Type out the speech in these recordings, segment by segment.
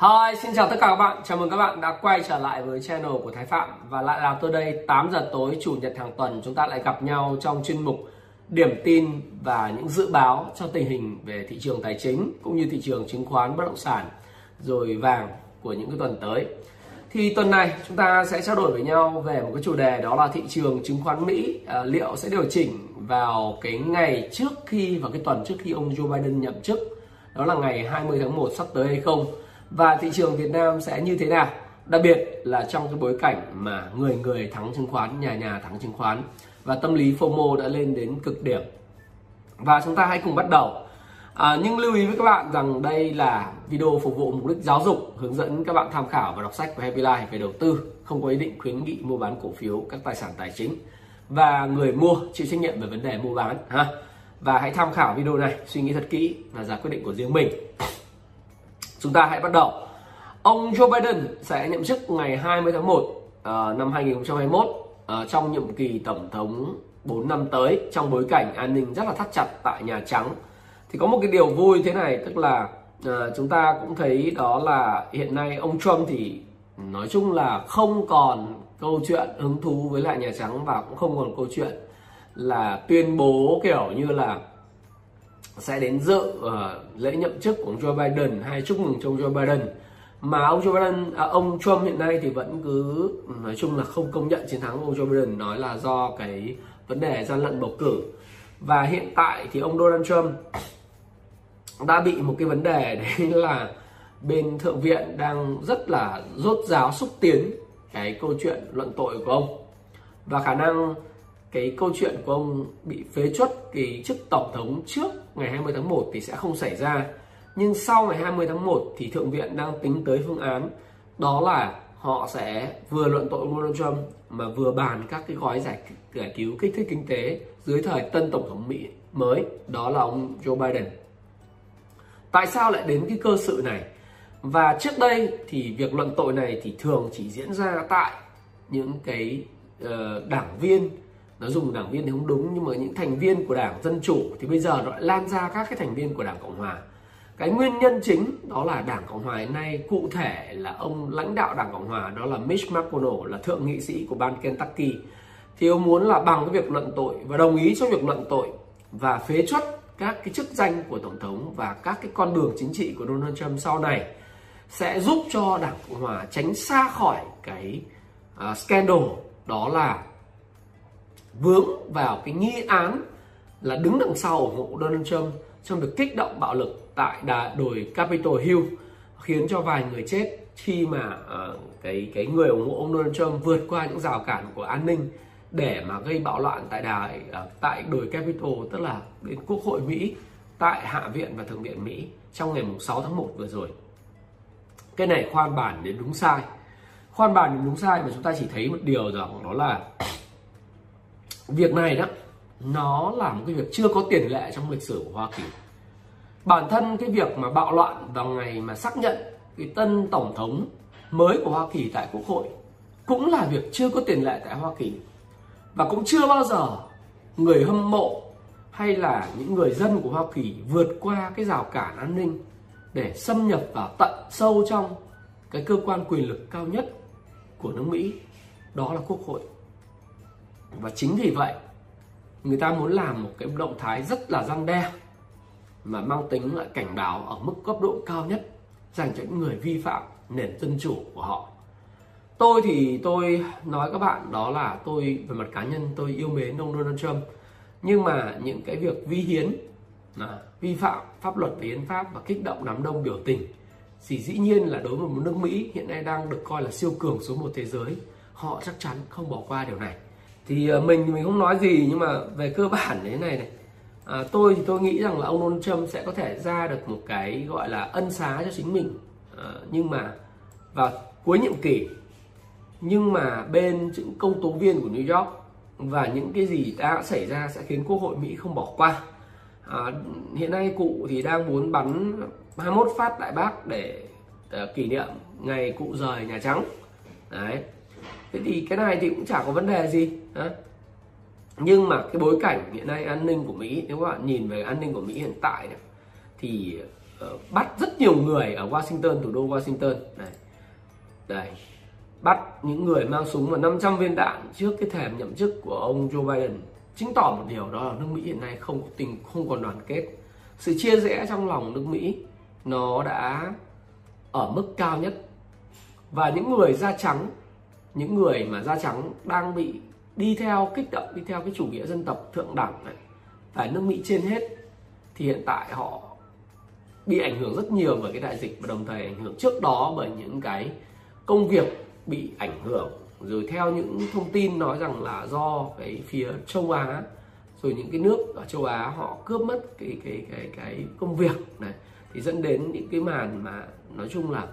Hi, xin chào tất cả các bạn. Chào mừng các bạn đã quay trở lại với channel của Thái Phạm và lại là tôi đây 8 giờ tối chủ nhật hàng tuần chúng ta lại gặp nhau trong chuyên mục điểm tin và những dự báo cho tình hình về thị trường tài chính cũng như thị trường chứng khoán bất động sản rồi vàng của những cái tuần tới. Thì tuần này chúng ta sẽ trao đổi với nhau về một cái chủ đề đó là thị trường chứng khoán Mỹ à, liệu sẽ điều chỉnh vào cái ngày trước khi vào cái tuần trước khi ông Joe Biden nhậm chức đó là ngày 20 tháng 1 sắp tới hay không và thị trường Việt Nam sẽ như thế nào? Đặc biệt là trong cái bối cảnh mà người người thắng chứng khoán nhà nhà thắng chứng khoán. Và tâm lý FOMO đã lên đến cực điểm. Và chúng ta hãy cùng bắt đầu. À, nhưng lưu ý với các bạn rằng đây là video phục vụ mục đích giáo dục hướng dẫn các bạn tham khảo và đọc sách của Happy Life về đầu tư. Không có ý định khuyến nghị mua bán cổ phiếu các tài sản tài chính. Và người mua chịu trách nhiệm về vấn đề mua bán ha? Và hãy tham khảo video này suy nghĩ thật kỹ và ra quyết định của riêng mình. Chúng ta hãy bắt đầu. Ông Joe Biden sẽ nhậm chức ngày 20 tháng 1 uh, ờ, năm 2021 uh, ờ, trong nhiệm kỳ tổng thống 4 năm tới trong bối cảnh an ninh rất là thắt chặt tại Nhà Trắng. Thì có một cái điều vui thế này tức là uh, chúng ta cũng thấy đó là hiện nay ông Trump thì nói chung là không còn câu chuyện hứng thú với lại Nhà Trắng và cũng không còn câu chuyện là tuyên bố kiểu như là sẽ đến dự uh, lễ nhậm chức của ông Joe Biden. Hay chúc mừng cho ông Joe Biden. Mà ông Joe Biden à, ông Trump hiện nay thì vẫn cứ nói chung là không công nhận chiến thắng của ông Joe Biden nói là do cái vấn đề gian lận bầu cử. Và hiện tại thì ông Donald Trump đã bị một cái vấn đề đấy là bên thượng viện đang rất là rốt ráo xúc tiến cái câu chuyện luận tội của ông. Và khả năng cái câu chuyện của ông bị phế chuất cái chức tổng thống trước ngày 20 tháng 1 thì sẽ không xảy ra nhưng sau ngày 20 tháng 1 thì thượng viện đang tính tới phương án đó là họ sẽ vừa luận tội Donald Trump mà vừa bàn các cái gói giải giải cứu kích thích kinh tế dưới thời tân tổng thống Mỹ mới đó là ông Joe Biden. Tại sao lại đến cái cơ sự này? Và trước đây thì việc luận tội này thì thường chỉ diễn ra tại những cái uh, đảng viên nó dùng đảng viên thì không đúng nhưng mà những thành viên của đảng dân chủ thì bây giờ nó lại lan ra các cái thành viên của đảng cộng hòa. Cái nguyên nhân chính đó là đảng cộng hòa hiện nay cụ thể là ông lãnh đạo đảng cộng hòa đó là Mitch McConnell là thượng nghị sĩ của bang Kentucky. Thì ông muốn là bằng cái việc luận tội và đồng ý cho việc luận tội và phế chuất các cái chức danh của tổng thống và các cái con đường chính trị của Donald Trump sau này sẽ giúp cho đảng cộng hòa tránh xa khỏi cái uh, scandal đó là vướng vào cái nghi án là đứng đằng sau ủng hộ Donald Trump trong việc kích động bạo lực tại đà đồi Capitol Hill khiến cho vài người chết khi mà uh, cái cái người ủng hộ ông Donald Trump vượt qua những rào cản của an ninh để mà gây bạo loạn tại đài uh, à, tại đồi Capitol tức là đến Quốc hội Mỹ tại Hạ viện và Thượng viện Mỹ trong ngày 6 tháng 1 vừa rồi. Cái này khoan bản đến đúng sai. Khoan bản đến đúng sai mà chúng ta chỉ thấy một điều rằng đó là việc này đó, nó là một cái việc chưa có tiền lệ trong lịch sử của Hoa Kỳ. Bản thân cái việc mà bạo loạn vào ngày mà xác nhận cái tân tổng thống mới của Hoa Kỳ tại Quốc hội cũng là việc chưa có tiền lệ tại Hoa Kỳ. Và cũng chưa bao giờ người hâm mộ hay là những người dân của Hoa Kỳ vượt qua cái rào cản an ninh để xâm nhập vào tận sâu trong cái cơ quan quyền lực cao nhất của nước Mỹ, đó là Quốc hội và chính vì vậy, người ta muốn làm một cái động thái rất là răng đe, mà mang tính lại cảnh báo ở mức cấp độ cao nhất, dành cho những người vi phạm nền dân chủ của họ. Tôi thì tôi nói các bạn đó là tôi, về mặt cá nhân, tôi yêu mến ông Donald Trump. Nhưng mà những cái việc vi hiến là vi phạm pháp luật về hiến pháp và kích động đám đông biểu tình, thì dĩ nhiên là đối với một nước Mỹ hiện nay đang được coi là siêu cường số một thế giới, họ chắc chắn không bỏ qua điều này thì ờ, mình thì mình không nói gì nhưng mà về cơ bản thế này này à, tôi thì tôi nghĩ rằng là ông Donald Trump sẽ có thể ra được một cái gọi là ân xá cho chính mình à, nhưng mà vào cuối nhiệm kỳ. Nhưng mà bên những công tố viên của New York và những cái gì đã xảy ra sẽ khiến Quốc hội Mỹ không bỏ qua. À, hiện nay cụ thì đang muốn bắn 21 phát đại bác để để kỷ niệm ngày cụ rời Nhà Trắng. Đấy thế thì cái này thì cũng chả có vấn đề gì đấy. nhưng mà cái bối cảnh hiện nay an ninh của Mỹ nếu các bạn nhìn về an ninh của Mỹ hiện tại này, thì uh, bắt rất nhiều người ở Washington thủ đô Washington này. Đây bắt những người mang súng và 500 viên đạn trước cái thềm nhậm chức của ông Joe Biden chứng tỏ một điều đó là nước Mỹ hiện nay không có tình không còn đoàn kết. Sự chia rẽ trong lòng nước Mỹ nó đã ở mức cao nhất. Và những người da trắng những người mà da trắng đang bị đi theo kích động, đi theo cái chủ nghĩa dân tộc thượng đẳng này tại nước Mỹ trên hết, thì hiện tại họ bị ảnh hưởng rất nhiều bởi cái đại dịch và đồng thời ảnh hưởng trước đó bởi những cái công việc bị ảnh hưởng. Rồi theo những thông tin nói rằng là do cái phía châu Á, rồi những cái nước ở châu Á họ cướp mất cái cái cái cái công việc này, thì dẫn đến những cái màn mà nói chung là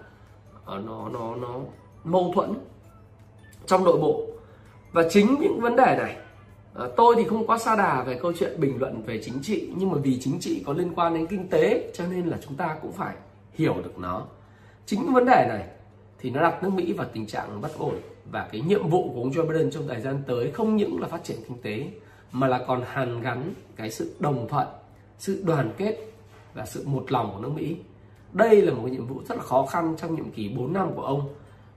ờ, nó nó nó mâu thuẫn trong nội bộ. Và chính những vấn đề này ờ, tôi thì không quá xa đà về câu chuyện bình luận về chính trị nhưng mà vì chính trị có liên quan đến kinh tế cho nên là chúng ta cũng phải hiểu được nó. Chính những vấn đề này thì nó đặt nước Mỹ vào tình trạng bất ổn. Và cái nhiệm vụ của ông Joe Biden trong thời gian tới không những là phát triển kinh tế mà là còn hàn gắn cái sự đồng thuận, sự đoàn kết và sự một lòng của nước Mỹ. Đây là một cái nhiệm vụ rất là khó khăn trong nhiệm kỳ 4 năm của ông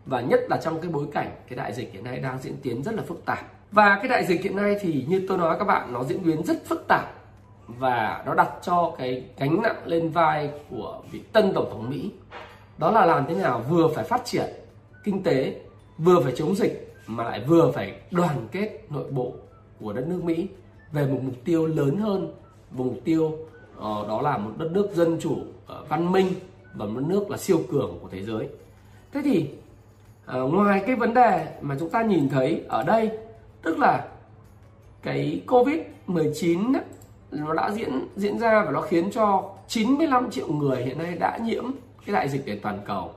và nhất là trong cái bối cảnh cái đại dịch hiện nay đang diễn tiến rất là phức tạp. Và cái đại dịch hiện nay thì như tôi nói các bạn nó diễn biến rất phức tạp và nó đặt cho cái gánh nặng lên vai của vị tân tổng thống Mỹ đó là làm thế nào vừa phải phát triển kinh tế vừa phải chống dịch mà lại vừa phải đoàn kết nội bộ của đất nước Mỹ về một mục tiêu lớn hơn một mục tiêu uh, đó là một đất nước dân chủ uh, văn minh và một đất nước là siêu cường của thế giới thế thì à, ngoài cái vấn đề mà chúng ta nhìn thấy ở đây tức là cái covid 19 nó đã diễn diễn ra và nó khiến cho 95 triệu người hiện nay đã nhiễm cái đại dịch để toàn cầu.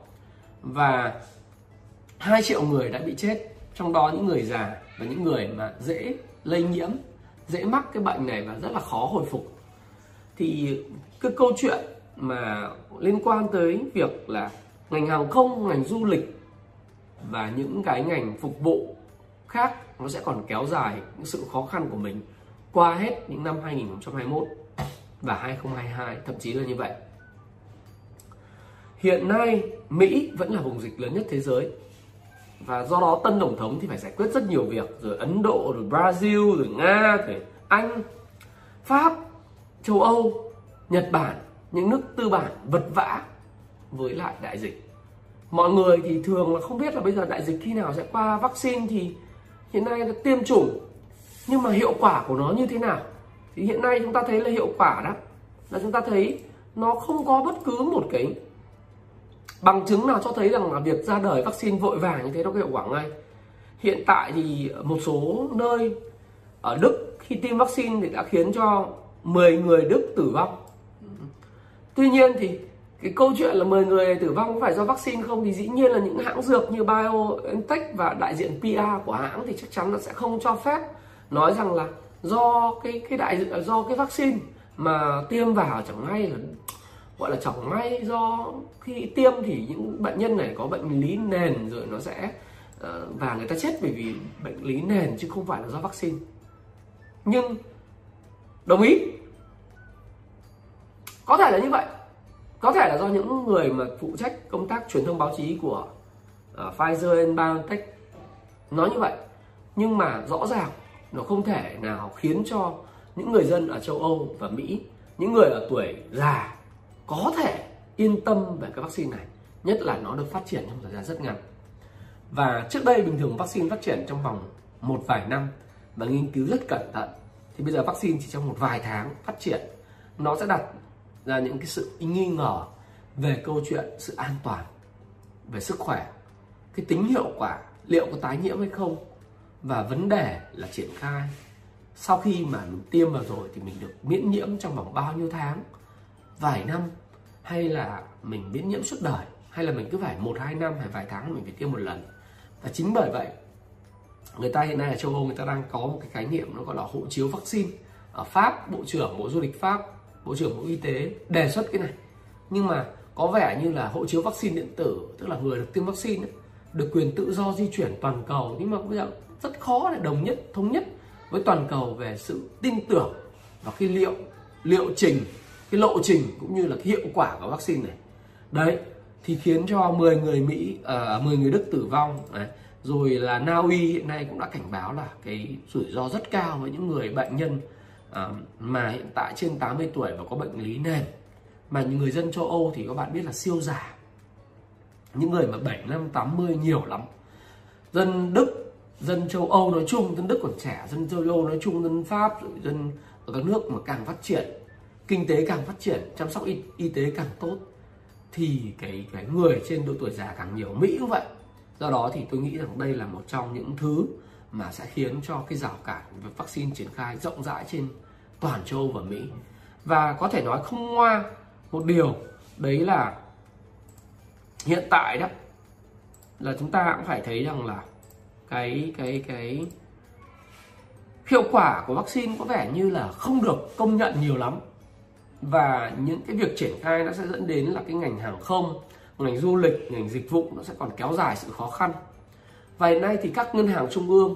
Và 2 triệu người đã bị chết trong đó những người già và những người mà dễ lây nhiễm dễ mắc cái bệnh này và rất là khó hồi phục. Thì cái câu chuyện mà liên quan tới việc là ngành hàng không ngành du lịch và những cái ngành phục vụ khác nó sẽ còn kéo dài những sự khó khăn của mình qua hết những năm 2021 và 2022 thậm chí là như vậy. Hiện nay, Mỹ vẫn là vùng dịch lớn nhất thế giới và do đó tân tổng thống thì phải giải quyết rất nhiều việc, rồi Ấn Độ, rồi Brazil, rồi Nga, rồi Anh, Pháp, châu Âu, Nhật Bản, những nước tư bản vật vã với lại đại dịch mọi người thì thường là không biết là bây giờ đại dịch khi nào sẽ qua vaccine thì hiện nay là tiêm chủng. Nhưng mà hiệu quả của nó như thế nào? Thì hiện nay chúng ta thấy là hiệu quả đó. Là chúng ta thấy nó không có bất cứ một cái bằng chứng nào cho thấy rằng là việc ra đời vaccine vội vàng như thế nó có hiệu quả ngay. Hiện tại thì một số nơi ở Đức khi tiêm vaccine thì đã khiến cho 10 người Đức tử vong. Tuy nhiên thì cái câu chuyện là 10 người tử vong có phải do vaccine không? Thì dĩ nhiên là những hãng dược như BioNTech và đại diện PR của hãng thì chắc chắn là sẽ không cho phép nói rằng là do cái cái đại do cái vaccine mà tiêm vào chẳng may là, gọi là chẳng may do khi tiêm thì những bệnh nhân này có bệnh lý nền rồi nó sẽ ờ, và người ta chết bởi vì bệnh lý nền chứ không phải là do vaccine. Nhưng, đồng ý. Có thể là như vậy có thể là do những người mà phụ trách công tác truyền thông báo chí của uh, Pfizer and BioNTech nói như vậy. Nhưng mà rõ ràng nó không thể nào khiến cho những người dân ở châu Âu và Mỹ những người ở tuổi già có thể yên tâm về cái vaccine này nhất là nó được phát triển trong thời gian rất ngắn. Và trước đây bình thường vaccine phát triển trong vòng một vài năm và nghiên cứu rất cẩn thận thì bây giờ vaccine chỉ trong một vài tháng phát triển nó sẽ đặt ra những cái sự nghi ngờ về câu chuyện sự an toàn về sức khỏe, cái tính hiệu quả liệu có tái nhiễm hay không, và vấn đề là triển khai. Sau khi mà mình tiêm vào rồi thì mình được miễn nhiễm trong vòng bao nhiêu tháng? Vài năm hay là mình miễn nhiễm suốt đời? Hay là mình cứ phải một, hai năm hay vài tháng mình phải tiêm một lần? Và chính bởi vậy, người ta hiện nay ở châu Âu người ta đang có một cái khái niệm nó gọi là hộ chiếu vaccine ở Pháp, bộ trưởng bộ du lịch Pháp bộ trưởng bộ y tế đề xuất cái này nhưng mà có vẻ như là hộ chiếu vaccine điện tử tức là người được tiêm vaccine ấy, được quyền tự do di chuyển toàn cầu nhưng mà bây giờ rất khó để đồng nhất thống nhất với toàn cầu về sự tin tưởng vào cái liệu liệu trình cái lộ trình cũng như là cái hiệu quả của vaccine này đấy thì khiến cho 10 người Mỹ uh, à, 10 người Đức tử vong đấy. rồi là Na Uy hiện nay cũng đã cảnh báo là cái rủi ro rất cao với những người bệnh nhân Ờ, mà hiện tại trên 80 tuổi và có bệnh lý nền mà những người dân châu Âu thì các bạn biết là siêu già. Những người mà 7 năm 80 nhiều lắm. Dân Đức dân châu Âu nói chung dân Đức còn trẻ dân châu Âu nói chung dân Pháp rồi dân ở các nước mà càng phát triển kinh tế càng phát triển chăm sóc y, y tế càng tốt thì cái cái người trên độ tuổi già càng nhiều. Mỹ cũng vậy. Do đó thì tôi nghĩ rằng đây là một trong những thứ mà sẽ khiến cho cái rào cản về vaccine triển khai rộng rãi trên toàn châu Âu và Mỹ. Và có thể nói không ngoa một điều, đấy là hiện tại đó, là chúng ta cũng phải thấy rằng là cái cái cái hiệu quả của vaccine có vẻ như là không được công nhận nhiều lắm. Và những cái việc triển khai nó sẽ dẫn đến là cái ngành hàng không, ngành du lịch, ngành dịch vụ nó sẽ còn kéo dài sự khó khăn. Và hiện nay thì các ngân hàng trung ương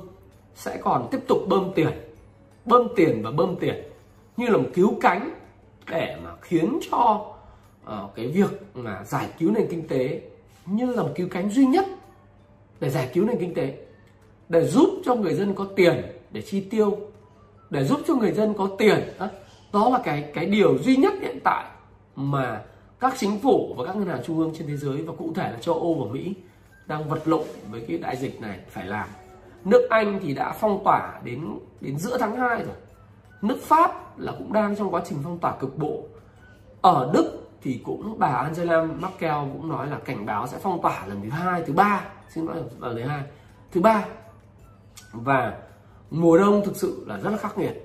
sẽ còn tiếp tục bơm tiền bơm tiền và bơm tiền như là một cứu cánh để mà khiến cho uh, cái việc mà giải cứu nền kinh tế như là một cứu cánh duy nhất để giải cứu nền kinh tế để giúp cho người dân có tiền để chi tiêu để giúp cho người dân có tiền. Đó là cái cái điều duy nhất hiện tại mà các chính phủ và các ngân hàng trung ương trên thế giới và cụ thể là châu Âu và Mỹ đang vật lộn với cái đại dịch này phải làm. Nước Anh thì đã phong tỏa đến đến giữa tháng 2 rồi. Nước Pháp là cũng đang trong quá trình phong tỏa cực bộ. Ở Đức thì cũng bà Angela Merkel cũng nói là cảnh báo sẽ phong tỏa lần thứ hai thứ ba xin lỗi lần thứ hai thứ ba. Và mùa đông thực sự là rất là khắc nghiệt.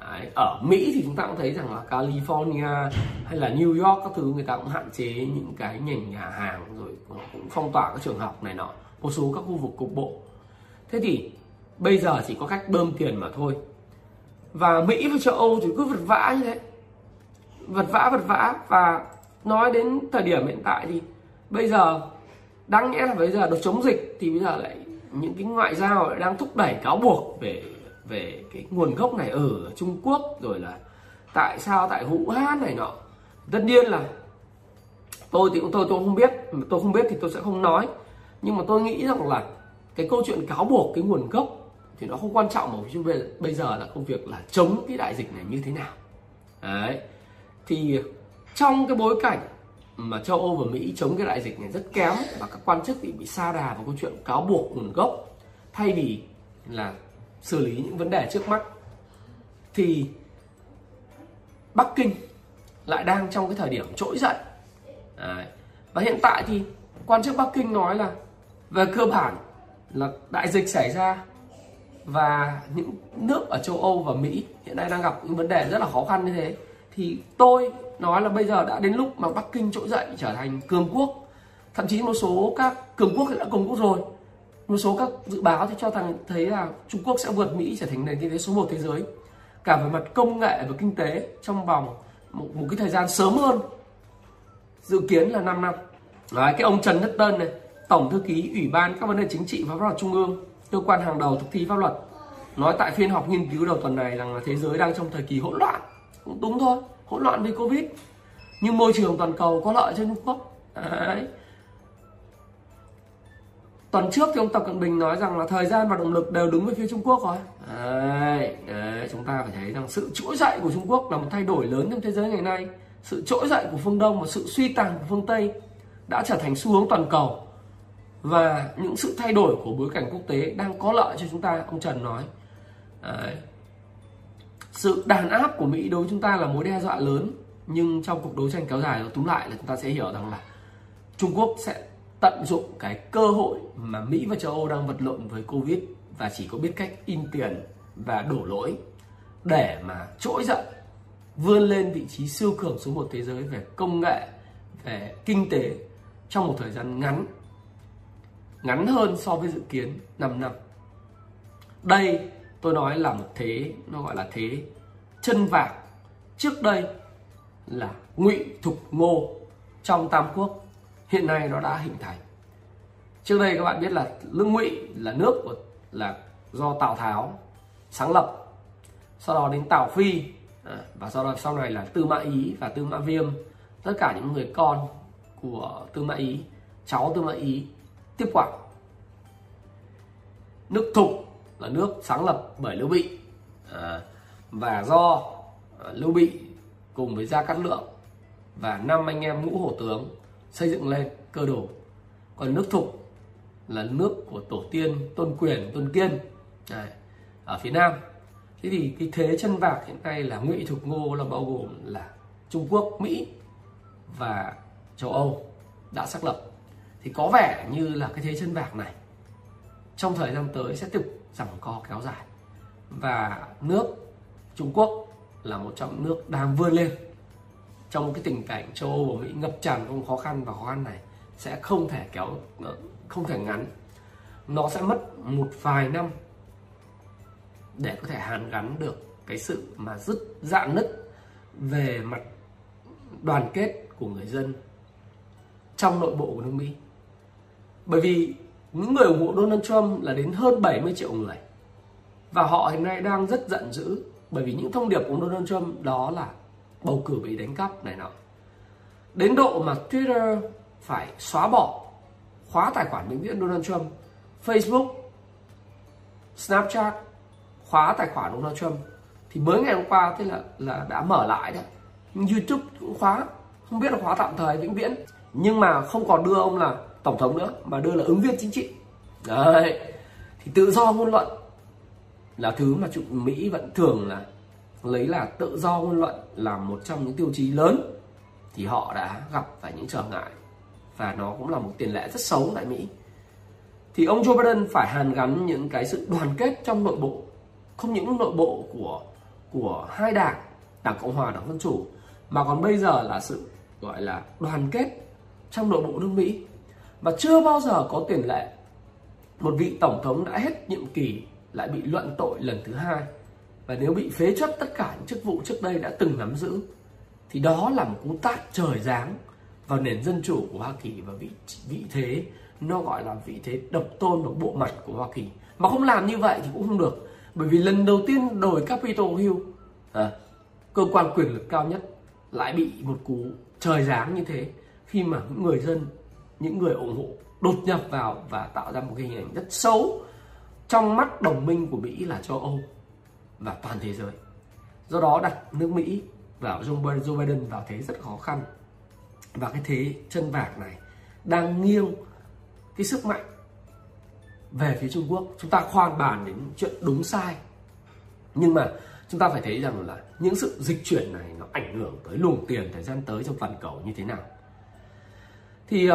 Đấy, ở Mỹ thì chúng ta cũng thấy rằng là California hay là New York các thứ người ta cũng hạn chế những cái nhành nhà hàng rồi cũng phong tỏa các trường học này nọ một số các khu vực cục bộ. Thế thì bây giờ chỉ có cách bơm tiền mà thôi và Mỹ và châu Âu thì cứ vật vã như thế. Vật vã vật vã. Và nói đến thời điểm hiện tại thì bây giờ, đáng nhẽ là bây giờ được chống dịch thì bây giờ lại những cái ngoại giao lại đang thúc đẩy cáo buộc về về cái nguồn gốc này ở Trung Quốc, rồi là tại sao tại Vũ Hán này nọ. Tất nhiên là tôi thì cũng tôi tôi không biết, tôi không biết thì tôi sẽ không nói. Nhưng mà tôi nghĩ rằng là cái câu chuyện cáo buộc cái nguồn gốc thì nó không quan trọng mà chúng bây, bây giờ là công việc là chống cái đại dịch này như thế nào. Đấy. Thì trong cái bối cảnh mà châu Âu và Mỹ chống cái đại dịch này rất kém và các quan chức bị bị sa đà vào câu chuyện cáo buộc nguồn gốc thay vì là xử lý những vấn đề trước mắt thì Bắc Kinh lại đang trong cái thời điểm trỗi dậy. Đấy. và hiện tại thì quan chức Bắc Kinh nói là về cơ bản là đại dịch xảy ra và những nước ở châu Âu và Mỹ hiện nay đang gặp những vấn đề rất là khó khăn như thế. Thì tôi nói là bây giờ đã đến lúc mà Bắc Kinh trỗi dậy trở thành cường quốc. Thậm chí một số các cường quốc thì đã cường quốc rồi. Một số các dự báo thì cho thằng thấy là Trung Quốc sẽ vượt Mỹ trở thành nền kinh tế số 1 thế giới. Cả về mặt công nghệ và kinh tế trong vòng một, một cái thời gian sớm hơn dự kiến là 5 năm. Đấy, cái ông Trần Nhất Tân này tổng thư ký ủy ban các vấn đề chính trị và pháp luật trung ương cơ quan hàng đầu thực thi pháp luật. Nói tại phiên họp nghiên cứu đầu tuần này rằng là thế giới đang trong thời kỳ hỗn loạn. Cũng đúng thôi hỗn loạn vì covid. Nhưng môi trường toàn cầu có lợi cho trung quốc. Đấy. Tuần trước thì ông tập cận bình nói rằng là thời gian và động lực đều đứng về phía trung quốc rồi. Đấy, đấy chúng ta phải thấy rằng sự trỗi dậy của trung quốc là một thay đổi lớn trong thế giới ngày nay. Sự trỗi dậy của phương đông và sự suy tàn của phương tây đã trở thành xu hướng toàn cầu và những sự thay đổi của bối cảnh quốc tế đang có lợi cho chúng ta, ông trần nói. Đấy. Sự đàn áp của Mỹ đối với chúng ta là mối đe dọa lớn, nhưng trong cuộc đấu tranh kéo dài túm lại là chúng ta sẽ hiểu rằng là Trung Quốc sẽ tận dụng cái cơ hội mà Mỹ và châu Âu đang vật lộn với Covid và chỉ có biết cách in tiền và đổ lỗi để mà trỗi dậy, vươn lên vị trí siêu cường số một thế giới về công nghệ, về kinh tế trong một thời gian ngắn ngắn hơn so với dự kiến 5 năm. Đây tôi nói là một thế, nó gọi là thế chân vạc trước đây là ngụy thục ngô trong tam quốc, hiện nay nó đã hình thành. Trước đây các bạn biết là lương ngụy là nước của, là do tào tháo sáng lập, sau đó đến tào phi à, và sau đó, sau này là tư mã ý và tư mã viêm. Tất cả những người con của tư mã ý, cháu tư mã ý tiếp quản. Nước thục là nước sáng lập bởi lưu bị. À, và do à, lưu bị cùng với gia cát lượng và năm anh em ngũ hổ tướng xây dựng lên cơ đồ. Còn nước thục là nước của tổ tiên tôn quyền tôn kiên à, ở phía nam. Thế thì cái thế chân vạc hiện nay là ngụy thục ngô là bao gồm là trung quốc mỹ và châu âu đã xác lập thì có vẻ như là cái thế chân vạc này trong thời gian tới sẽ tiếp giảm co kéo dài. Và nước trung quốc là một trong nước đang vươn lên. Trong cái tình cảnh châu Âu và Mỹ ngập tràn trong khó khăn và khó khăn này sẽ không thể kéo ờ, không thể ngắn. Nó sẽ mất một vài năm để có thể hàn gắn được cái sự mà dứt dạn nứt về mặt đoàn kết của người dân trong nội bộ của nước Mỹ bởi vì những người ủng hộ Donald Trump là đến hơn 70 triệu người. Và họ hiện nay đang rất giận dữ bởi vì những thông điệp của Donald Trump đó là bầu cử bị đánh cắp này nọ. Đến độ mà Twitter phải xóa bỏ khóa tài khoản vĩnh viễn Donald Trump, Facebook, Snapchat khóa tài khoản Donald Trump thì mới ngày hôm qua thế là là đã mở lại đấy. YouTube cũng khóa, không biết là khóa tạm thời vĩnh viễn. Nhưng mà không còn đưa ông là tổng thống nữa, mà đưa là ứng viên chính trị. Đấy, thì tự do ngôn luận là thứ mà chúng Mỹ vẫn thường là lấy là tự do ngôn luận là một trong những tiêu chí lớn. Thì họ đã gặp phải những trở ngại, và nó cũng là một tiền lệ rất xấu tại Mỹ. Thì ông Joe Biden phải hàn gắn những cái sự đoàn kết trong nội bộ, không những nội bộ của của hai đảng đảng cộng hòa, đảng dân chủ, mà còn bây giờ là sự, gọi là đoàn kết trong nội bộ nước mỹ và chưa bao giờ có tiền lệ. Một vị tổng thống đã hết nhiệm kỳ lại bị luận tội lần thứ hai. Và nếu bị phế truất tất cả những chức vụ trước đây đã từng nắm giữ thì đó là một cú tát trời giáng vào nền dân chủ của Hoa Kỳ và vị vị thế nó gọi là vị thế độc tôn và bộ mặt của Hoa Kỳ. Mà không làm như vậy thì cũng không được bởi vì lần đầu tiên đổi Capitol Hill à, cơ quan quyền lực cao nhất lại bị một cú trời giáng như thế khi mà những người dân những người ủng hộ đột nhập vào và tạo ra một cái hình ảnh rất xấu trong mắt đồng minh của Mỹ là châu Âu và toàn thế giới. Do đó đặt nước Mỹ vào Joe Biden vào thế rất khó khăn. Và cái thế chân vạc này đang nghiêng cái sức mạnh về phía Trung Quốc. Chúng ta khoan bàn đến chuyện đúng sai. Nhưng mà chúng ta phải thấy rằng là những sự dịch chuyển này nó ảnh hưởng tới luồng tiền thời gian tới trong toàn cầu như thế nào. Thì uh,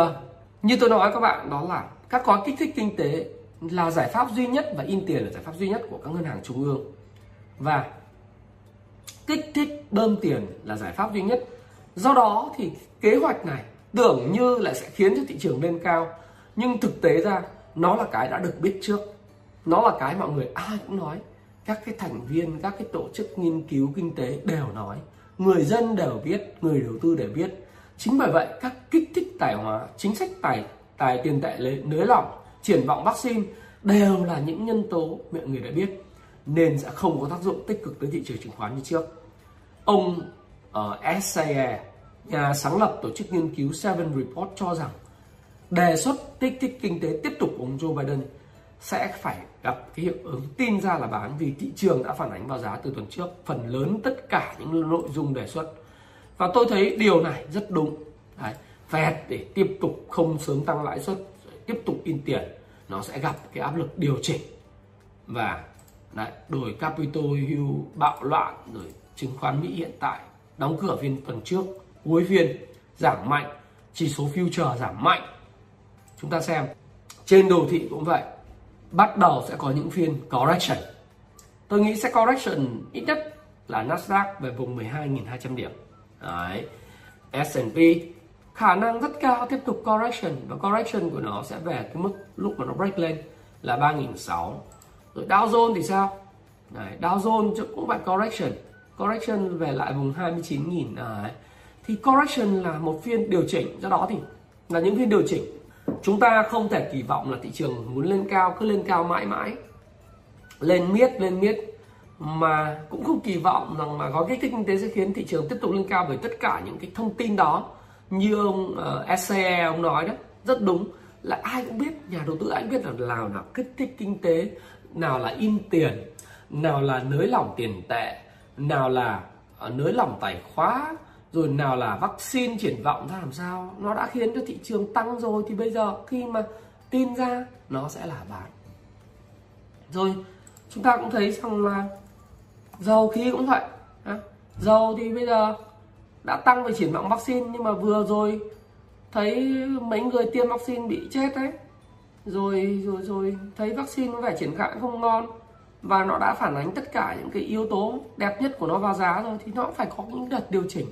như tôi nói các bạn, đó là các gói kích thích kinh tế là giải pháp duy nhất và in tiền là giải pháp duy nhất của các ngân hàng trung ương. Và kích thích bơm tiền là giải pháp duy nhất. Do đó thì kế hoạch này tưởng như là sẽ khiến cho thị trường lên cao. Nhưng thực tế ra, nó là cái đã được biết trước. Nó là cái mọi người ai cũng nói. Các cái thành viên, các cái tổ chức nghiên cứu kinh tế đều nói. Người dân đều biết, người đầu tư đều biết. Chính bởi vậy, các kích thích tài hóa chính sách tài tài tiền tệ nới lỏng triển vọng vaccine đều là những nhân tố mọi người đã biết nên sẽ không có tác dụng tích cực tới thị trường chứng khoán như trước. Ông ờ, ở uh, e, nhà sáng lập tổ chức nghiên cứu Seven Report cho rằng đề xuất kích thích kinh tế tiếp tục của ông Joe Biden sẽ phải gặp cái hiệu ứng tin ra là bán vì thị trường đã phản ánh vào giá từ tuần trước phần lớn tất cả những nội dung đề xuất. Và tôi thấy điều này rất đúng. Đấy, Fed để tiếp tục không sớm tăng lãi suất tiếp tục in tiền nó sẽ gặp cái áp lực điều chỉnh. Và đấy, đổi Capitol Hill bạo loạn rồi chứng khoán Mỹ hiện tại đóng cửa phiên tuần trước cuối phiên giảm mạnh chỉ số future giảm mạnh. Chúng ta xem trên đồ thị cũng vậy bắt đầu sẽ có những phiên correction. Tôi nghĩ sẽ correction ít nhất là Nasdaq về vùng 12.200 điểm. Đấy. S&P khả năng rất cao tiếp tục correction và correction của nó sẽ về cái mức lúc mà nó break lên là 3.600 rồi Dow Jones thì sao? Đấy, Dow Jones cũng phải correction. Correction về lại vùng 29.000 Đấy. thì correction là một phiên điều chỉnh do đó thì là những phiên điều chỉnh. Chúng ta không thể kỳ vọng là thị trường muốn lên cao cứ lên cao mãi mãi. Lên miết lên miết. Mà cũng không kỳ vọng rằng là gói kích thích kinh tế sẽ khiến thị trường tiếp tục lên cao bởi tất cả những cái thông tin đó như ông ờ, uh, SCE ông nói đó rất đúng. Là ai cũng biết nhà đầu tư anh biết là nào là kích thích kinh tế nào là in tiền nào là nới lỏng tiền tệ nào là uh, nới lỏng tài khóa rồi nào là vaccine triển vọng ra làm sao. Nó đã khiến cho thị trường tăng rồi thì bây giờ khi mà tin ra nó sẽ là bán. Rồi chúng ta cũng thấy rằng là dầu khí cũng vậy dầu thì bây giờ đã tăng về triển vọng vaccine, nhưng mà vừa rồi thấy mấy người tiêm vaccine bị chết đấy. Rồi rồi rồi, thấy vaccine có vẻ triển khai không ngon. Và nó đã phản ánh tất cả những cái yếu tố đẹp nhất của nó vào giá rồi, thì nó cũng phải có những đợt điều chỉnh.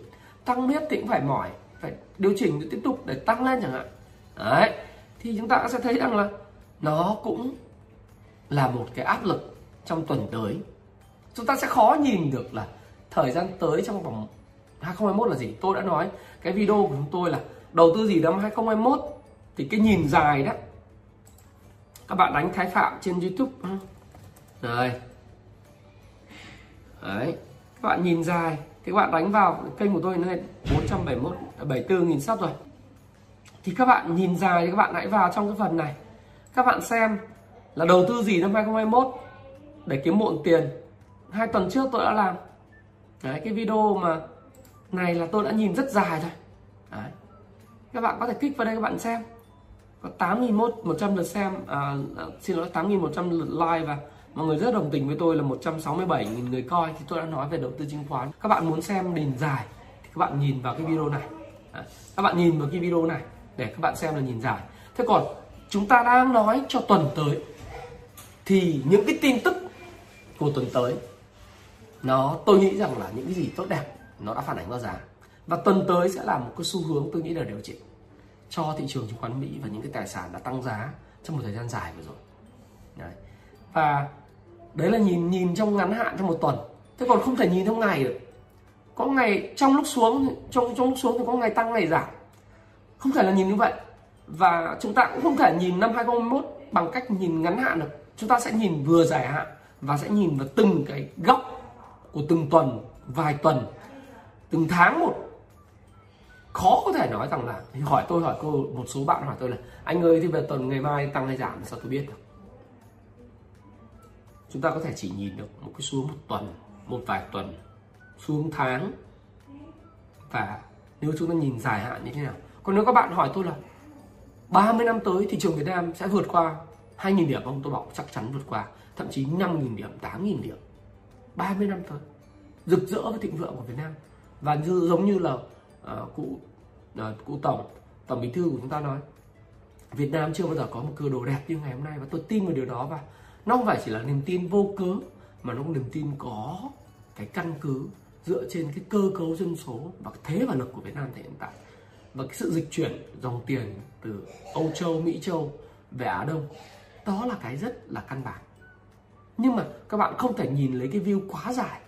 Tăng biết thì cũng phải mỏi, phải điều chỉnh để tiếp tục để tăng lên chẳng hạn. Đấy, thì chúng ta sẽ thấy rằng là nó cũng là một cái áp lực trong tuần tới. Chúng ta sẽ khó nhìn được là thời gian tới trong vòng 2021 là gì? Tôi đã nói, cái video của chúng tôi là đầu tư gì năm 2021 thì cái nhìn dài đó. Các bạn đánh thái phạm trên youtube rồi. Đấy, các bạn nhìn dài, thì các bạn đánh vào kênh của tôi này 471 74 nghìn sắp rồi. Thì các bạn nhìn dài thì các bạn hãy vào trong cái phần này. Các bạn xem là đầu tư gì năm 2021 để kiếm muộn tiền. Hai tuần trước tôi đã làm. Đấy, cái video mà này là tôi đã nhìn rất dài rồi. Đấy. các bạn có thể kích vào đây các bạn xem. Có 8.100 lượt xem à, à xin lỗi 8.100 lượt like và mọi người rất đồng tình với tôi là 167.000 người coi. Thì tôi đã nói về đầu tư chứng khoán. Các bạn muốn xem nền dài thì các bạn nhìn vào cái video này. À, các bạn nhìn vào cái video này để các bạn xem là nhìn dài. Thế còn chúng ta đang nói cho tuần tới thì những cái tin tức của tuần tới nó tôi nghĩ rằng là những cái gì tốt đẹp nó đã phản ánh vào giá và tuần tới sẽ là một cái xu hướng tôi nghĩ là điều chỉnh cho thị trường chứng khoán Mỹ và những cái tài sản đã tăng giá trong một thời gian dài vừa rồi. Đấy. và đấy là nhìn nhìn trong ngắn hạn trong một tuần. Thế còn không thể nhìn trong ngày được. Có ngày trong lúc xuống, trong trong lúc xuống thì có ngày tăng, ngày giảm. Không thể là nhìn như vậy. Và chúng ta cũng không thể nhìn năm 2021 bằng cách nhìn ngắn hạn được. Chúng ta sẽ nhìn vừa dài hạn và sẽ nhìn vào từng cái góc của từng tuần, vài tuần từng tháng một. Khó có thể nói rằng là hỏi tôi, hỏi cô, một số bạn hỏi tôi là, anh ơi, thì về tuần ngày mai tăng hay giảm sao tôi biết được? Chúng ta có thể chỉ nhìn được một cái xuống một tuần, một vài tuần xuống tháng. Và nếu chúng ta nhìn dài hạn như thế nào? Còn nếu các bạn hỏi tôi là 30 năm tới thị trường Việt Nam sẽ vượt qua 2.000 điểm không? Tôi bảo, chắc chắn vượt qua, thậm chí 5.000 điểm 8.000 điểm. 30 năm tới. Rực rỡ với thịnh vượng của Việt Nam và như giống như là uh, cụ uh, cụ tổng tổng bí thư của chúng ta nói Việt Nam chưa bao giờ có một cơ đồ đẹp như ngày hôm nay và tôi tin vào điều đó và nó không phải chỉ là niềm tin vô cớ mà nó cũng niềm tin có cái căn cứ dựa trên cái cơ cấu dân số và thế và lực của Việt Nam hiện tại. Và cái sự dịch chuyển dòng tiền từ Âu Châu, Mỹ Châu về Á Đông đó là cái rất là căn bản. Nhưng mà các bạn không thể nhìn lấy cái view quá dài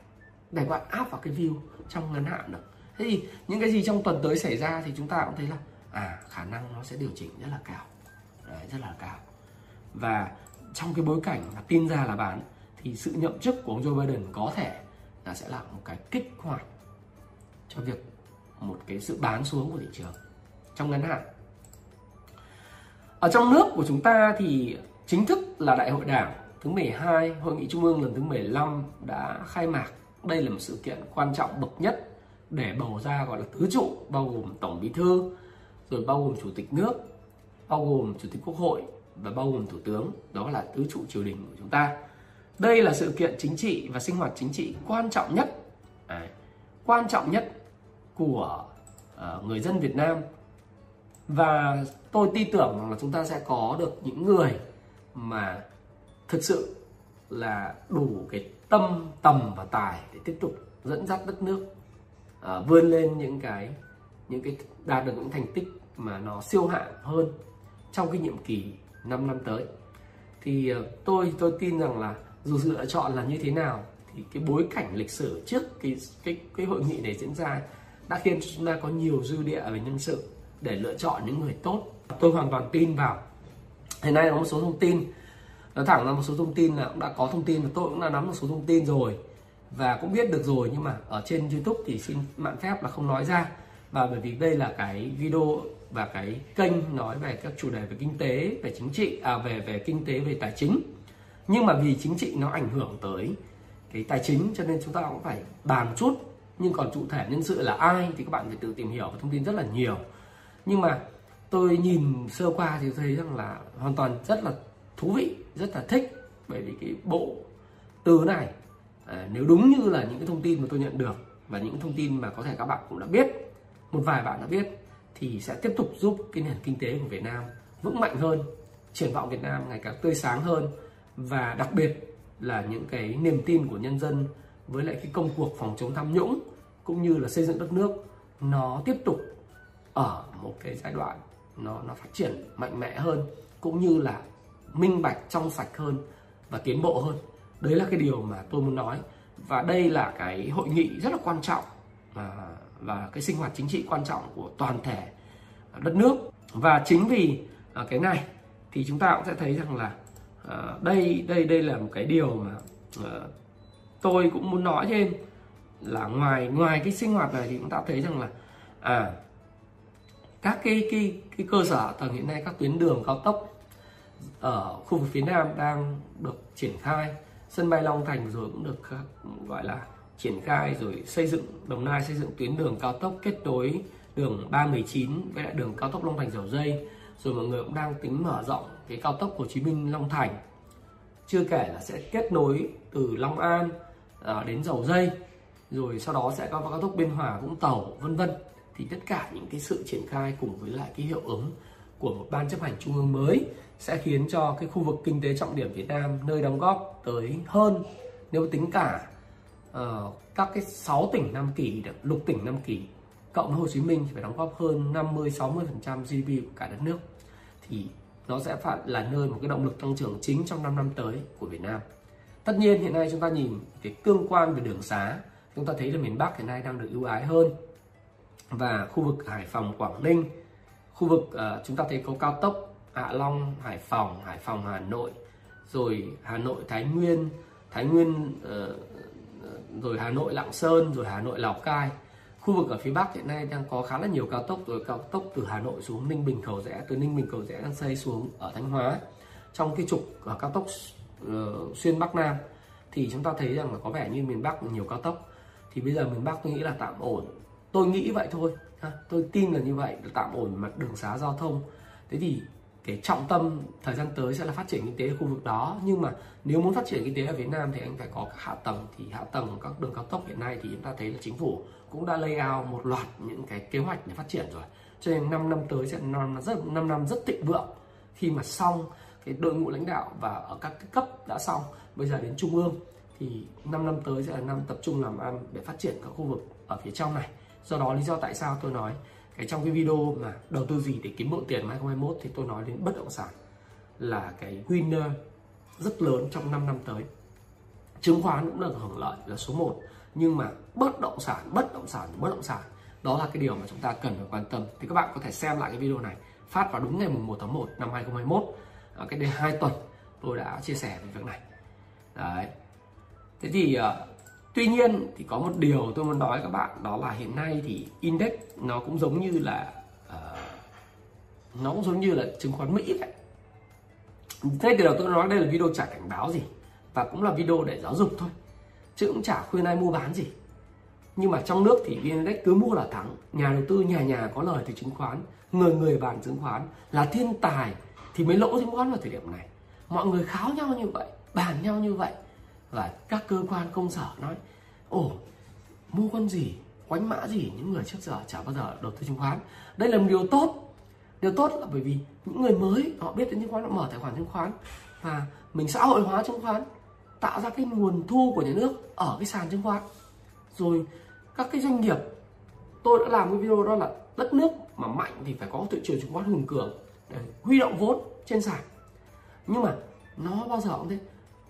để bạn áp vào cái view trong ngắn hạn được. Thế thì những cái gì trong tuần tới xảy ra thì chúng ta cũng thấy là à khả năng nó sẽ điều chỉnh rất là cao. Đấy, rất là cao. Và trong cái bối cảnh là tin ra là bán thì sự nhậm chức của ông Joe Biden có thể là sẽ là một cái kích hoạt cho việc một cái sự bán xuống của thị trường trong ngắn hạn. Ở trong nước của chúng ta thì chính thức là đại hội đảng thứ 12 hội nghị trung ương lần thứ 15 đã khai mạc đây là một sự kiện quan trọng bậc nhất để bầu ra gọi là tứ trụ bao gồm tổng bí thư rồi bao gồm chủ tịch nước bao gồm chủ tịch quốc hội và bao gồm thủ tướng. Đó là tứ trụ triều đình của chúng ta. Đây là sự kiện chính trị và sinh hoạt chính trị quan trọng nhất à, quan trọng nhất của uh, người dân Việt Nam. Và tôi tin tưởng là chúng ta sẽ có được những người mà thực sự là đủ cái tâm tầm và tài để tiếp tục dẫn dắt đất nước à, vươn lên những cái những cái đạt được những thành tích mà nó siêu hạng hơn trong cái nhiệm kỳ 5 năm tới. Thì à, tôi tôi tin rằng là dù sự lựa chọn là như thế nào thì cái bối cảnh lịch sử trước cái cái cái hội nghị này diễn ra đã khiến chúng ta có nhiều dư địa về nhân sự để lựa chọn những người tốt. Tôi hoàn toàn tin vào. Hiện nay có một số thông tin nói thẳng là một số thông tin là cũng đã có thông tin và tôi cũng đã nắm một số thông tin rồi và cũng biết được rồi, nhưng mà ở trên YouTube thì xin mạn phép là không nói ra. Và bởi vì đây là cái video và cái kênh nói về các chủ đề về kinh tế, về chính trị à về về kinh tế, về tài chính. Nhưng mà vì chính trị nó ảnh hưởng tới cái tài chính cho nên chúng ta cũng phải bàn chút. Nhưng còn cụ thể nhân sự là ai thì các bạn phải tự tìm hiểu và thông tin rất là nhiều. Nhưng mà tôi nhìn sơ qua thì thấy rằng là hoàn toàn rất là thú vị rất là thích. Bởi vì cái bộ từ này à, nếu đúng như là những cái thông tin mà tôi nhận được và những thông tin mà có thể các bạn cũng đã biết một vài bạn đã biết thì sẽ tiếp tục giúp cái nền kinh tế của Việt Nam vững mạnh hơn triển vọng Việt Nam ngày càng tươi sáng hơn và đặc biệt là những cái niềm tin của nhân dân với lại cái công cuộc phòng chống tham nhũng cũng như là xây dựng đất nước nó tiếp tục ở một cái giai đoạn nó nó phát triển mạnh mẽ hơn cũng như là minh bạch trong sạch hơn và tiến bộ hơn. Đấy là cái điều mà tôi muốn nói. Và đây là cái hội nghị rất là quan trọng và và cái sinh hoạt chính trị quan trọng của toàn thể đất nước. Và chính vì à, cái này thì chúng ta cũng sẽ thấy rằng là à, đây đây đây là một cái điều mà à, tôi cũng muốn nói thêm là ngoài ngoài cái sinh hoạt này thì chúng ta thấy rằng là à các cái cái cái cơ sở tầng hiện nay, các tuyến đường cao tốc ở khu vực phía nam đang được triển khai. Sân bay Long Thành rồi cũng được ờ, gọi là triển khai rồi xây dựng Đồng Nai xây dựng tuyến đường cao tốc kết nối đường 319 với lại đường cao tốc Long Thành Dầu Dây. Rồi mọi người cũng đang tính mở rộng cái cao tốc Hồ Chí Minh Long Thành. Chưa kể là sẽ kết nối từ Long An à, đến Dầu Dây. Rồi sau đó sẽ có cao tốc Biên Hòa Vũng Tàu vân vân. Thì tất cả những cái sự triển khai cùng với lại cái hiệu ứng của một ban chấp hành trung ương mới sẽ khiến cho cái khu vực kinh tế trọng điểm Việt Nam nơi đóng góp tới hơn nếu tính cả uh, các cái 6 tỉnh Nam Kỳ, lục tỉnh Nam Kỳ cộng Hồ Chí Minh thì phải đóng góp hơn 50 60% GDP của cả đất nước thì nó sẽ phải là nơi một cái động lực tăng trưởng chính trong 5 năm tới của Việt Nam. Tất nhiên hiện nay chúng ta nhìn cái tương quan về đường xá, chúng ta thấy là miền Bắc hiện nay đang được ưu ái hơn và khu vực Hải Phòng, Quảng Ninh, khu vực uh, chúng ta thấy có cao tốc Hạ Long, Hải Phòng, Hải Phòng, Hà Nội, rồi Hà Nội, Thái Nguyên, Thái Nguyên, uh, rồi Hà Nội, Lạng Sơn, rồi Hà Nội, Lào Cai. Khu vực ở phía Bắc hiện nay đang có khá là nhiều cao tốc, rồi cao tốc từ Hà Nội xuống Ninh Bình Cầu Rẽ, từ Ninh Bình Cầu Rẽ đang xây xuống ở Thanh Hóa. Trong cái trục ở cao tốc uh, xuyên Bắc Nam thì chúng ta thấy rằng là có vẻ như miền Bắc nhiều cao tốc thì bây giờ miền Bắc tôi nghĩ là tạm ổn tôi nghĩ vậy thôi tôi tin là như vậy là tạm ổn mặt đường xá giao thông. Thế thì cái trọng tâm thời gian tới sẽ là phát triển kinh tế ở khu vực đó. Nhưng mà nếu muốn phát triển kinh tế ở Việt Nam thì anh phải có các hạ tầng. Thì hạ tầng các đường cao tốc hiện nay thì chúng ta thấy là chính phủ cũng đã lay out một loạt những cái kế hoạch để phát triển rồi. Cho nên 5 năm tới sẽ năm rất 5 năm rất thịnh vượng. Khi mà xong cái đội ngũ lãnh đạo và ở các cái cấp đã xong, bây giờ đến trung ương, thì 5 năm tới sẽ là năm tập trung làm ăn để phát triển các khu vực ở phía trong này do đó lý do tại sao tôi nói cái trong cái video mà đầu tư gì để kiếm mượn tiền năm 2021 thì tôi nói đến bất động sản là cái winner rất lớn trong 5 năm tới. Chứng khoán cũng được hưởng lợi là số 1 nhưng mà bất động sản bất động sản bất động sản đó là cái điều mà chúng ta cần phải quan tâm. Thì các bạn có thể xem lại cái video này phát vào đúng ngày mùng 1 tháng 1 năm 2021 ở cái đây hai tuần tôi đã chia sẻ về việc này. Đấy. Thế thì uh, tuy nhiên thì có một điều tôi muốn nói các bạn đó là hiện nay thì index nó cũng giống như là uh, nó cũng giống như là chứng khoán mỹ vậy. Thế từ đầu tôi nói đây là video trả cảnh báo gì và cũng là video để giáo dục thôi chứ cũng chả khuyên ai mua bán gì. Nhưng mà trong nước thì vn index cứ mua là thắng nhà đầu tư nhà nhà có lời từ chứng khoán người người bàn chứng khoán là thiên tài thì mới lỗ chứng khoán vào thời điểm này. Mọi người kháo nhau như vậy bàn nhau như vậy và các cơ quan công sở nói, ồ, mua con gì, quánh mã gì, những người trước giờ chả bao giờ đầu tư chứng khoán. Đây là một điều tốt. Điều tốt là bởi vì những người mới, họ biết đến chứng khoán, họ mở tài khoản chứng khoán và mình xã hội hóa chứng khoán, tạo ra cái nguồn thu của nhà nước ở cái sàn chứng khoán. Rồi các cái doanh nghiệp, tôi đã làm cái video đó là đất nước mà mạnh thì phải có thị trường chứng khoán hùng cường để huy động vốn trên sàn. Nhưng mà nó bao giờ cũng thế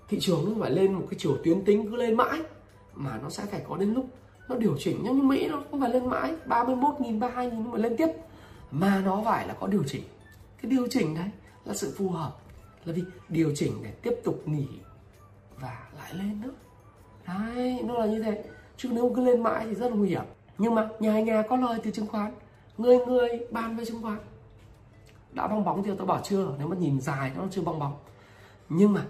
thị trường nó phải lên một cái chiều tuyến tính cứ lên mãi, mà nó sẽ phải có đến lúc nó điều chỉnh. Nhưng như Mỹ nó không phải lên mãi 31 nghìn 32 nghìn nhưng mà lên tiếp, mà nó phải là có điều chỉnh. Cái điều chỉnh đấy là sự phù hợp, là vì điều chỉnh để tiếp tục nghỉ và lại lên nữa. Đấy, nó là như thế. Chứ nếu cứ lên mãi thì rất là nguy hiểm. Nhưng mà nhà nhà có lời từ chứng khoán. Người người bàn về chứng khoán. Đã bong bóng chưa? Tôi bảo chưa. Nếu mà nhìn dài nó chưa bong bóng. Nhưng mà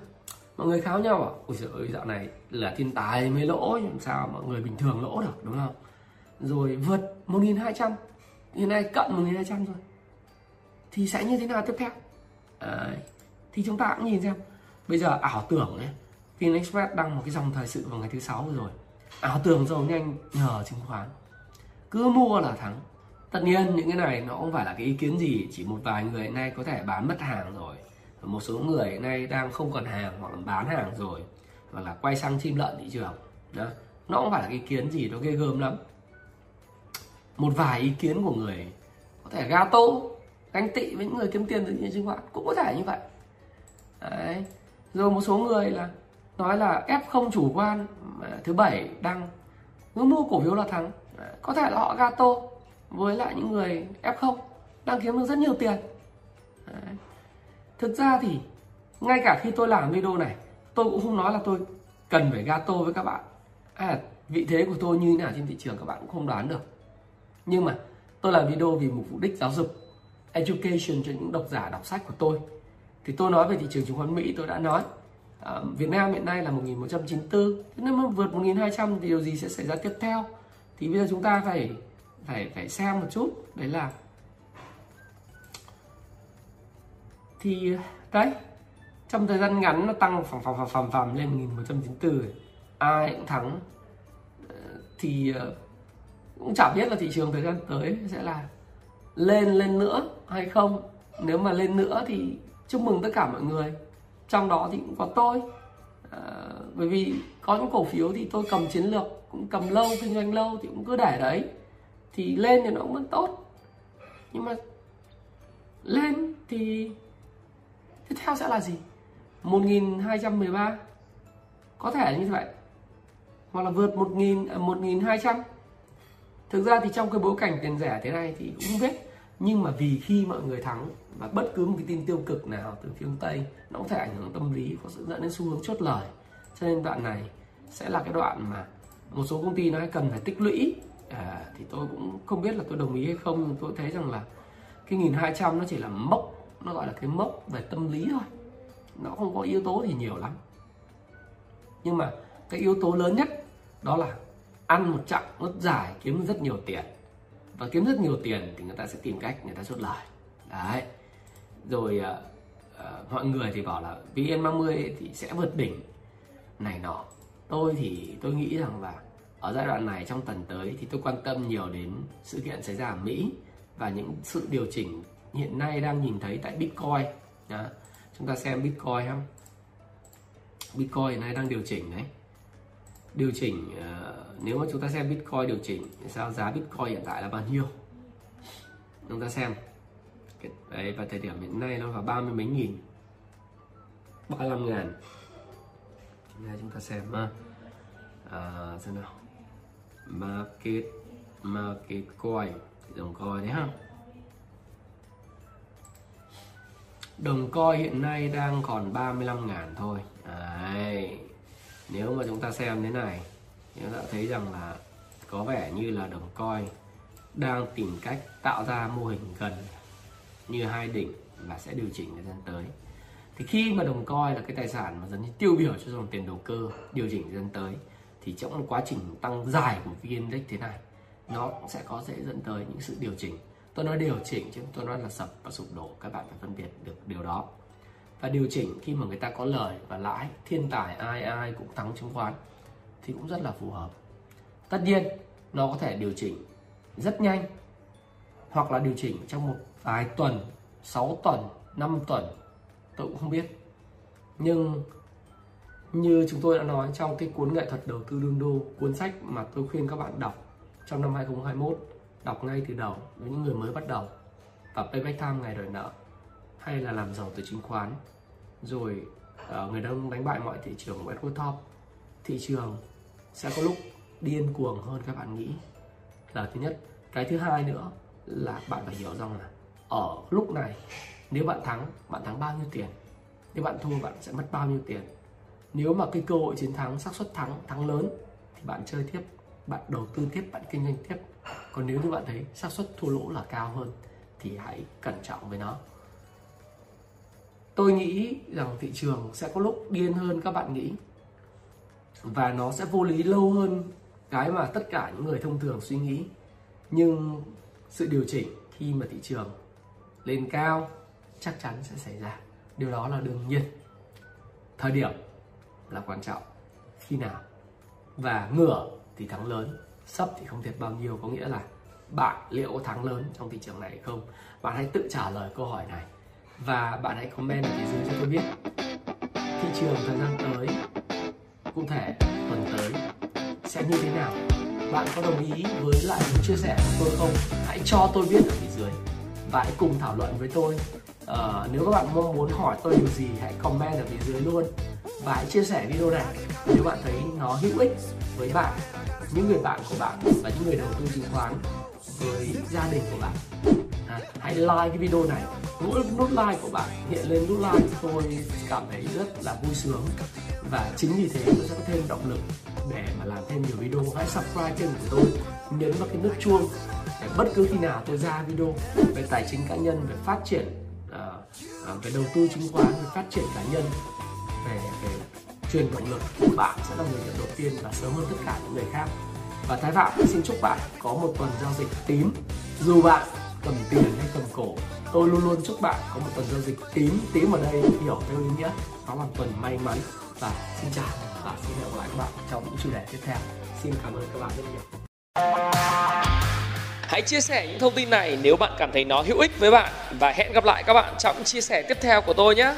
mọi người kháo nhau à ôi trời ơi dạo này là thiên tài mới lỗ làm sao mọi người bình thường lỗ được đúng không? Rồi vượt 1200 hiện nay cận 1200 rồi. Thì sẽ như thế nào tiếp theo? À, thì chúng ta cũng nhìn xem. Bây giờ ảo tưởng ấy Vin Express đăng một cái dòng thời sự vào ngày thứ sáu rồi. Ảo tưởng giàu nhanh nhờ chứng khoán. Cứ mua là thắng. Tất nhiên những cái này nó không phải là cái ý kiến gì chỉ một vài người hiện nay có thể bán mất hàng rồi một số người hiện nay đang không còn hàng hoặc là bán hàng rồi hoặc là quay sang chim lợn thị trường đó, nó không phải là cái ý kiến gì nó ghê gớm lắm một vài ý kiến của người có thể gato ganh tị với những người kiếm tiền từ những chứng khoán cũng có thể như vậy Đấy. rồi một số người là nói là ép không chủ quan thứ bảy đăng cứ mua cổ phiếu là thắng có thể là họ gato với lại những người f không đang kiếm được rất nhiều tiền Đấy thực ra thì ngay cả khi tôi làm video này tôi cũng không nói là tôi cần phải gato với các bạn. À, vị thế của tôi như thế nào trên thị trường các bạn cũng không đoán được. Nhưng mà tôi làm video vì một mục đích giáo dục education cho những độc giả đọc sách của tôi. Thì tôi nói về thị trường chứng khoán Mỹ tôi đã nói à, Việt Nam hiện nay là 1194 nếu mà vượt 1200 thì điều gì sẽ xảy ra tiếp theo? Thì bây giờ chúng ta phải phải phải xem một chút đấy là thì đấy trong thời gian ngắn nó tăng phẳng phẳng phẳng phẳng phẳng lên 1194 ai cũng thắng. Ờ, thì ờ, cũng chẳng biết là thị trường thời gian tới sẽ là lên lên nữa hay không. Nếu mà lên nữa thì chúc mừng tất cả mọi người. Trong đó thì cũng có tôi. À, bởi vì có những cổ phiếu thì tôi cầm chiến lược cũng cầm lâu kinh doanh lâu thì cũng cứ để đấy. Thì lên thì nó cũng vẫn tốt. Nhưng mà lên thì tiếp theo sẽ là gì? 1213 có thể như vậy. Hoặc là vượt 1000 1200 à, thực ra thì trong cái bối cảnh tiền rẻ thế này thì cũng biết. Nhưng mà vì khi mọi người thắng và bất cứ một cái tin tiêu cực nào từ phía tây nó có thể ảnh hưởng tâm lý có sự dẫn đến xu hướng chốt lời. Cho nên đoạn này sẽ là cái đoạn mà một số công ty nó cần phải tích lũy. À, thì tôi cũng không biết là tôi đồng ý hay không tôi thấy rằng là cái nghìn hai trăm nó chỉ là mốc nó gọi là cái mốc về tâm lý thôi. Nó không có yếu tố thì nhiều lắm. Nhưng mà cái yếu tố lớn nhất đó là ăn một chặng rất dài kiếm rất nhiều tiền. Và kiếm rất nhiều tiền thì người ta sẽ tìm cách người ta chốt lời. Đấy. Rồi uh, uh, mọi người thì bảo là vn 30 thì sẽ vượt đỉnh. Này nọ tôi thì tôi nghĩ rằng là ở giai đoạn này trong tuần tới thì tôi quan tâm nhiều đến sự kiện xảy ra ở Mỹ và những sự điều chỉnh hiện nay đang nhìn thấy tại Bitcoin. Đó. chúng ta xem Bitcoin không Bitcoin hiện nay đang điều chỉnh đấy. Điều chỉnh uh, nếu mà chúng ta xem Bitcoin điều chỉnh sao giá Bitcoin hiện tại là bao nhiêu? Chúng ta xem. Đấy và thời điểm hiện nay nó vào ba mươi mấy nghìn. 35 ngàn. Đây chúng ta xem ha à, ờ, xem nào. Market market coin. Dòng coin đấy ha. Đồng coi hiện nay đang còn 35 ngàn thôi. Đấy. Nếu mà chúng ta xem thế này, chúng ta thấy rằng là có vẻ như là đồng coi đang tìm cách tạo ra mô hình gần như hai đỉnh và sẽ điều chỉnh thời gian tới. Thì khi mà đồng coi là cái tài sản mà dần như tiêu biểu cho dòng tiền đầu cơ điều chỉnh thời gian tới, thì trong quá trình tăng dài của vn index thế này, nó cũng sẽ có dễ dẫn tới những sự điều chỉnh tôi nói điều chỉnh chứ tôi nói là sập và sụp đổ, các bạn phải phân biệt được điều đó. Và điều chỉnh khi mà người ta có lời và lãi, thiên tài ai ai cũng thắng chứng khoán thì cũng rất là phù hợp. Tất nhiên, nó có thể điều chỉnh rất nhanh hoặc là điều chỉnh trong một vài tuần 6 tuần 5 tuần, tôi cũng không biết. Nhưng như chúng tôi đã nói trong cái cuốn nghệ thuật đầu tư đương đô, cuốn sách mà tôi khuyên các bạn đọc trong năm 2021 đọc ngay từ đầu với những người mới bắt đầu. Và payback time ngày đòi nợ hay là làm giàu từ chứng khoán. Rồi uh, người đông đánh bại mọi thị trường của Edward Top. Thị trường sẽ có lúc điên cuồng hơn các bạn nghĩ. Là thứ nhất. Cái thứ hai nữa là bạn phải hiểu rằng là ở lúc này nếu bạn thắng bạn thắng bao nhiêu tiền? Nếu bạn thua bạn sẽ mất bao nhiêu tiền? Nếu mà cái cơ hội chiến thắng xác suất thắng thắng lớn thì bạn chơi tiếp bạn đầu tư tiếp, bạn kinh doanh tiếp. Còn nếu như bạn thấy xác suất thua lỗ là cao hơn, thì hãy cẩn trọng với nó. Tôi nghĩ rằng thị trường sẽ có lúc điên hơn các bạn nghĩ. Và nó sẽ vô lý lâu hơn cái mà tất cả những người thông thường suy nghĩ. Nhưng sự điều chỉnh khi mà thị trường lên cao chắc chắn sẽ xảy ra. Điều đó là đương nhiên. Thời điểm là quan trọng. Khi nào? Và ngửa thì thắng lớn. Sấp thì không thiệt bao nhiêu có nghĩa là bạn liệu có thắng lớn trong thị trường này hay không? Bạn hãy tự trả lời câu hỏi này. Và bạn hãy comment ở phía dưới cho tôi biết thị trường thời gian tới cụ thể tuần tới sẽ như thế nào. Bạn có đồng ý với lại những chia sẻ của tôi không? Hãy cho tôi biết ở phía dưới và hãy cùng thảo luận với tôi. Uh, nếu các bạn mong muốn hỏi tôi điều gì hãy comment ở phía dưới luôn và hãy chia sẻ video này nếu bạn thấy nó hữu ích với bạn những người bạn của bạn và những người đầu tư chứng khoán với gia đình của bạn. À, hãy like cái video này. Mỗi nút like của bạn hiện lên nút like tôi cảm thấy rất là vui sướng. Và chính vì thế tôi sẽ có thêm động lực để mà làm thêm nhiều video. Hãy subscribe kênh của tôi nhấn vào cái nút chuông để bất cứ khi nào tôi ra video về tài chính cá nhân về phát triển uh, về đầu tư chứng khoán về phát triển cá nhân về về truyền động lực của bạn sẽ là người nhận đầu tiên và sớm hơn tất cả những người khác. Và Thái Phạm, xin chúc bạn có một tuần giao dịch tím. Dù bạn cầm tiền hay cầm cổ, tôi luôn luôn chúc bạn có một tuần giao dịch tím. Tím ở đây hiểu theo ý nghĩa, nó là tuần may mắn. Và xin chào và xin hẹn gặp lại các bạn trong những chủ đề tiếp theo. Xin cảm ơn các bạn rất nhiều. Hãy chia sẻ những thông tin này nếu bạn cảm thấy nó hữu ích với bạn. Và hẹn gặp lại các bạn trong chia sẻ tiếp theo của tôi nhé.